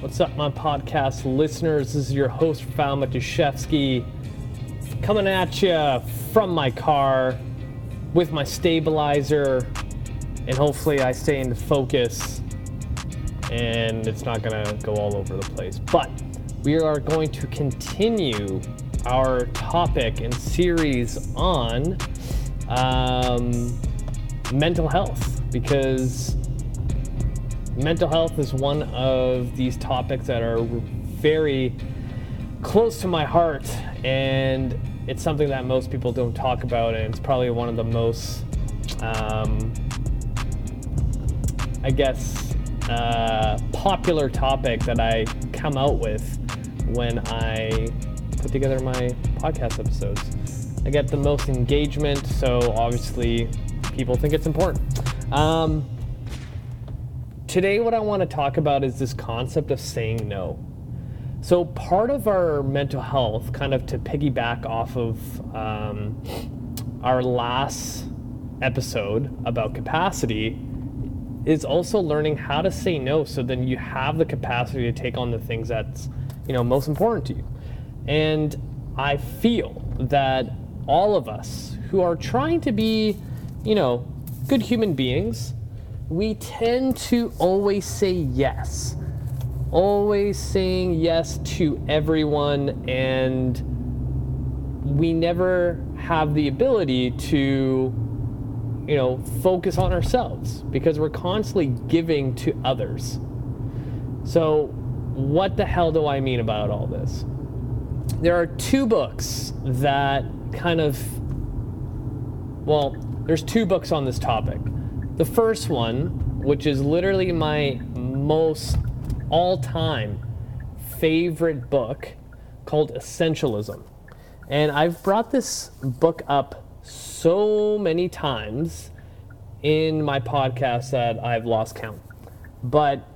What's up, my podcast listeners? This is your host, Rafael Matuszewski, coming at you from my car with my stabilizer, and hopefully, I stay in focus and it's not gonna go all over the place. But we are going to continue our topic and series on um, mental health because mental health is one of these topics that are very close to my heart and it's something that most people don't talk about and it's probably one of the most um, i guess uh, popular topic that i come out with when i put together my podcast episodes. I get the most engagement so obviously people think it's important. Um, today, what I want to talk about is this concept of saying no. So, part of our mental health, kind of to piggyback off of um, our last episode about capacity, is also learning how to say no so then you have the capacity to take on the things that's you know most important to you and i feel that all of us who are trying to be you know good human beings we tend to always say yes. Always saying yes to everyone, and we never have the ability to, you know, focus on ourselves because we're constantly giving to others. So, what the hell do I mean about all this? There are two books that kind of, well, there's two books on this topic. The first one, which is literally my most all time favorite book, called Essentialism. And I've brought this book up so many times in my podcast that I've lost count. But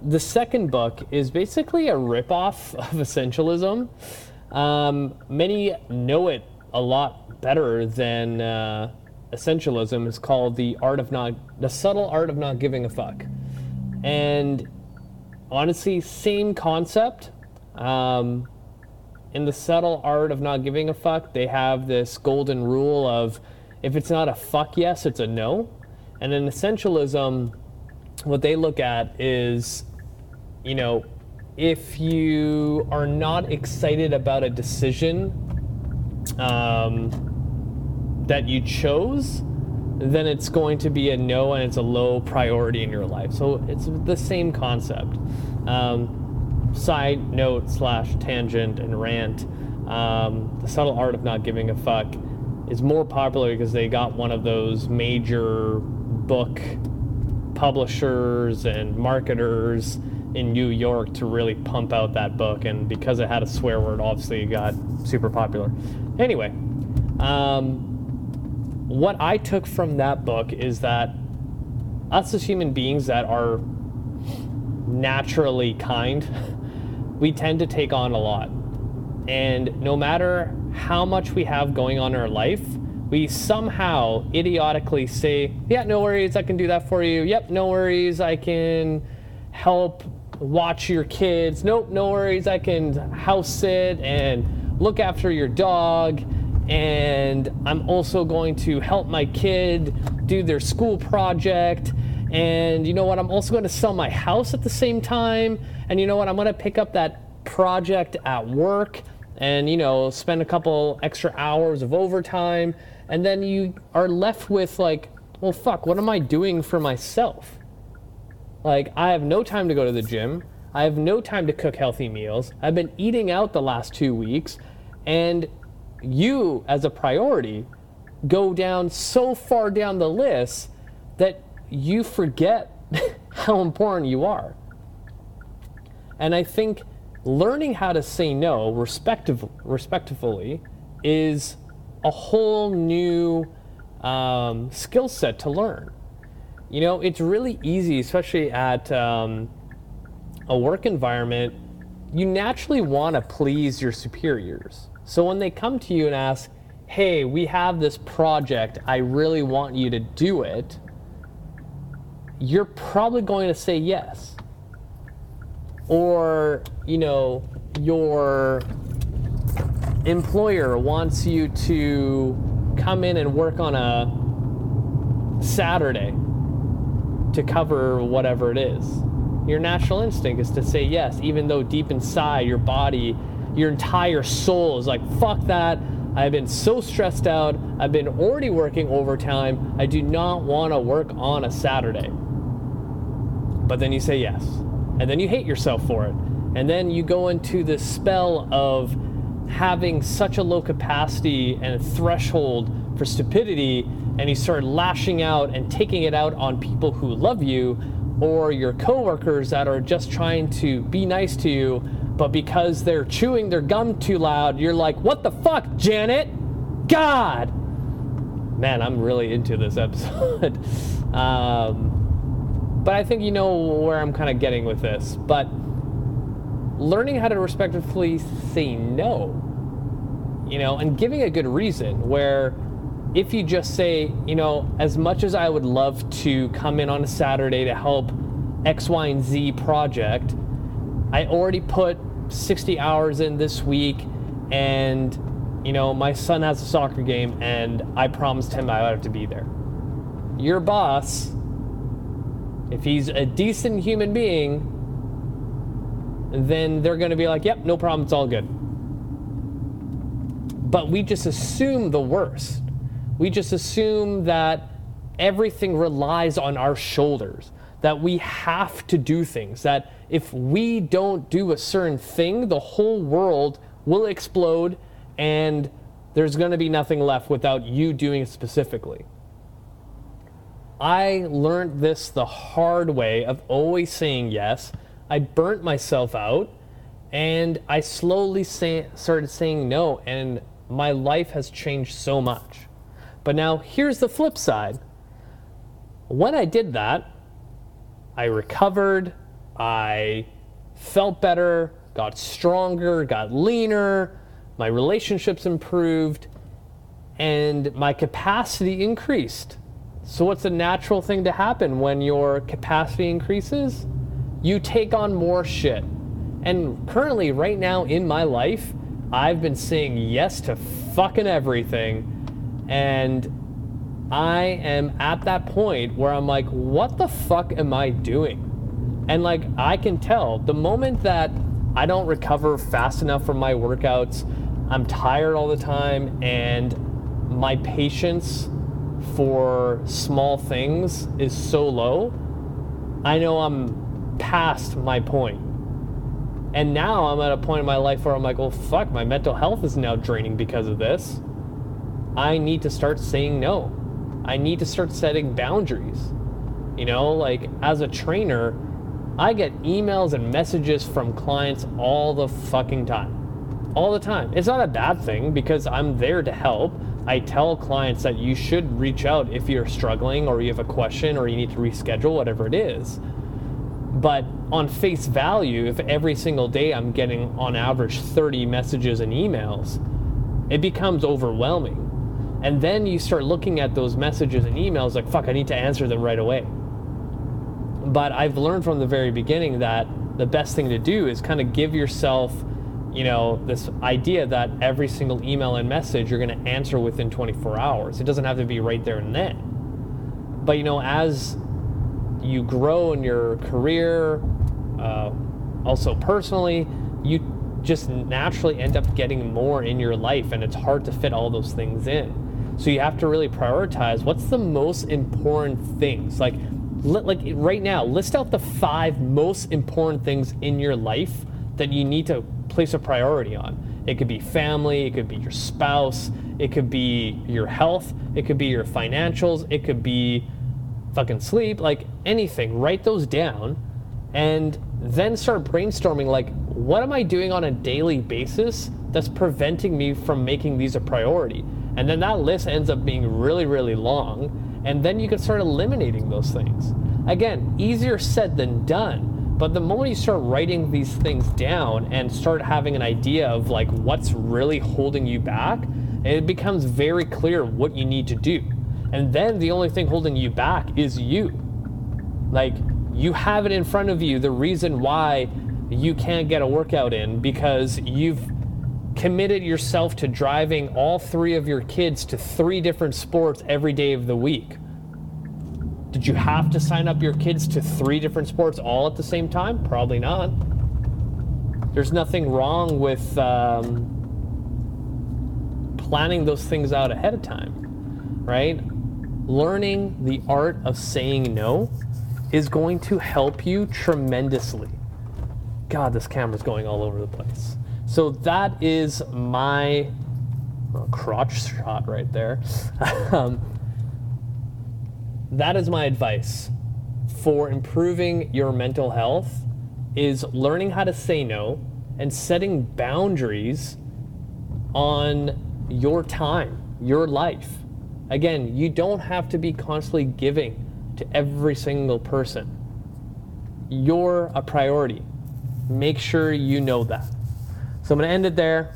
the second book is basically a ripoff of Essentialism. Um, many know it a lot better than uh, essentialism is called the art of not the subtle art of not giving a fuck. And honestly same concept um, in the subtle art of not giving a fuck they have this golden rule of if it's not a fuck yes it's a no. And in essentialism what they look at is you know if you are not excited about a decision um, that you chose, then it's going to be a no and it's a low priority in your life. So it's the same concept. Um, side note slash tangent and rant. Um, the subtle art of not giving a fuck is more popular because they got one of those major book publishers and marketers in New York to really pump out that book. And because it had a swear word, obviously it got super popular. Anyway, um, what I took from that book is that us as human beings that are naturally kind, we tend to take on a lot. And no matter how much we have going on in our life, we somehow idiotically say, Yeah, no worries, I can do that for you. Yep, no worries, I can help watch your kids. Nope, no worries, I can house sit and look after your dog and I'm also going to help my kid do their school project. And you know what? I'm also going to sell my house at the same time. And you know what? I'm going to pick up that project at work and, you know, spend a couple extra hours of overtime. And then you are left with, like, well, fuck, what am I doing for myself? Like, I have no time to go to the gym. I have no time to cook healthy meals. I've been eating out the last two weeks. And you as a priority go down so far down the list that you forget how important you are. And I think learning how to say no respective, respectfully is a whole new um, skill set to learn. You know, it's really easy, especially at um, a work environment, you naturally want to please your superiors. So when they come to you and ask, hey, we have this project, I really want you to do it, you're probably going to say yes. or you know your employer wants you to come in and work on a Saturday to cover whatever it is. Your natural instinct is to say yes, even though deep inside your body, your entire soul is like, fuck that. I've been so stressed out. I've been already working overtime. I do not want to work on a Saturday. But then you say yes. And then you hate yourself for it. And then you go into this spell of having such a low capacity and threshold for stupidity, and you start lashing out and taking it out on people who love you or your coworkers that are just trying to be nice to you, but because they're chewing their gum too loud, you're like, what the fuck, Janet? God! Man, I'm really into this episode. um, but I think you know where I'm kind of getting with this. But learning how to respectfully say no, you know, and giving a good reason where if you just say, you know, as much as I would love to come in on a Saturday to help X, Y, and Z project, I already put 60 hours in this week and, you know, my son has a soccer game and I promised him I would have to be there. Your boss, if he's a decent human being, then they're going to be like, yep, no problem, it's all good. But we just assume the worst. We just assume that everything relies on our shoulders, that we have to do things, that if we don't do a certain thing, the whole world will explode and there's going to be nothing left without you doing it specifically. I learned this the hard way of always saying yes I burnt myself out and I slowly say, started saying no, and my life has changed so much. But now here's the flip side. When I did that, I recovered, I felt better, got stronger, got leaner, my relationships improved, and my capacity increased. So, what's a natural thing to happen when your capacity increases? you take on more shit. And currently, right now in my life, I've been saying yes to fucking everything. And I am at that point where I'm like, what the fuck am I doing? And like, I can tell the moment that I don't recover fast enough from my workouts, I'm tired all the time, and my patience for small things is so low, I know I'm past my point. And now I'm at a point in my life where I'm like, well, fuck, my mental health is now draining because of this. I need to start saying no. I need to start setting boundaries. You know, like as a trainer, I get emails and messages from clients all the fucking time. All the time. It's not a bad thing because I'm there to help. I tell clients that you should reach out if you're struggling or you have a question or you need to reschedule, whatever it is. But on face value, if every single day I'm getting on average 30 messages and emails, it becomes overwhelming. And then you start looking at those messages and emails like, fuck, I need to answer them right away. But I've learned from the very beginning that the best thing to do is kind of give yourself, you know, this idea that every single email and message you're going to answer within 24 hours. It doesn't have to be right there and then. But, you know, as you grow in your career, uh, also personally, you just naturally end up getting more in your life, and it's hard to fit all those things in. So you have to really prioritize what's the most important things. Like, li- like right now, list out the five most important things in your life that you need to place a priority on. It could be family, it could be your spouse, it could be your health, it could be your financials, it could be fucking sleep, like anything, write those down and then start brainstorming like what am I doing on a daily basis that's preventing me from making these a priority? And then that list ends up being really, really long. And then you can start eliminating those things. Again, easier said than done. But the moment you start writing these things down and start having an idea of like what's really holding you back, it becomes very clear what you need to do. And then the only thing holding you back is you. Like, you have it in front of you, the reason why you can't get a workout in because you've committed yourself to driving all three of your kids to three different sports every day of the week. Did you have to sign up your kids to three different sports all at the same time? Probably not. There's nothing wrong with um, planning those things out ahead of time, right? Learning the art of saying no is going to help you tremendously. God, this camera's going all over the place. So that is my crotch shot right there. um, that is my advice for improving your mental health is learning how to say no and setting boundaries on your time, your life. Again, you don't have to be constantly giving to every single person. You're a priority. Make sure you know that. So I'm going to end it there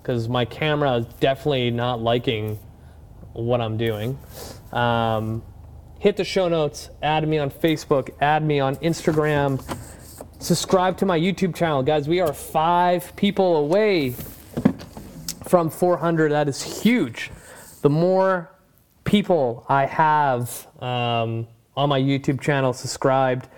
because my camera is definitely not liking what I'm doing. Um, hit the show notes, add me on Facebook, add me on Instagram, subscribe to my YouTube channel. Guys, we are five people away from 400. That is huge. The more people I have um, on my YouTube channel subscribed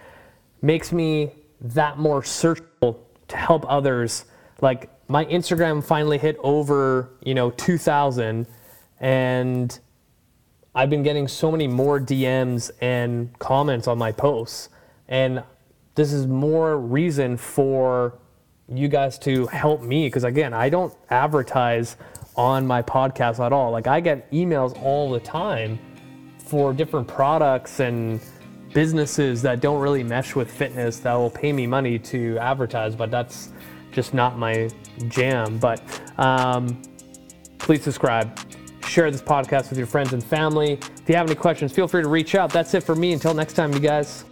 makes me that more searchable help others. Like my Instagram finally hit over, you know, 2,000 and I've been getting so many more DMs and comments on my posts. And this is more reason for you guys to help me because again, I don't advertise on my podcast at all. Like I get emails all the time for different products and businesses that don't really mesh with fitness that will pay me money to advertise, but that's just not my jam. But um, please subscribe, share this podcast with your friends and family. If you have any questions, feel free to reach out. That's it for me. Until next time, you guys.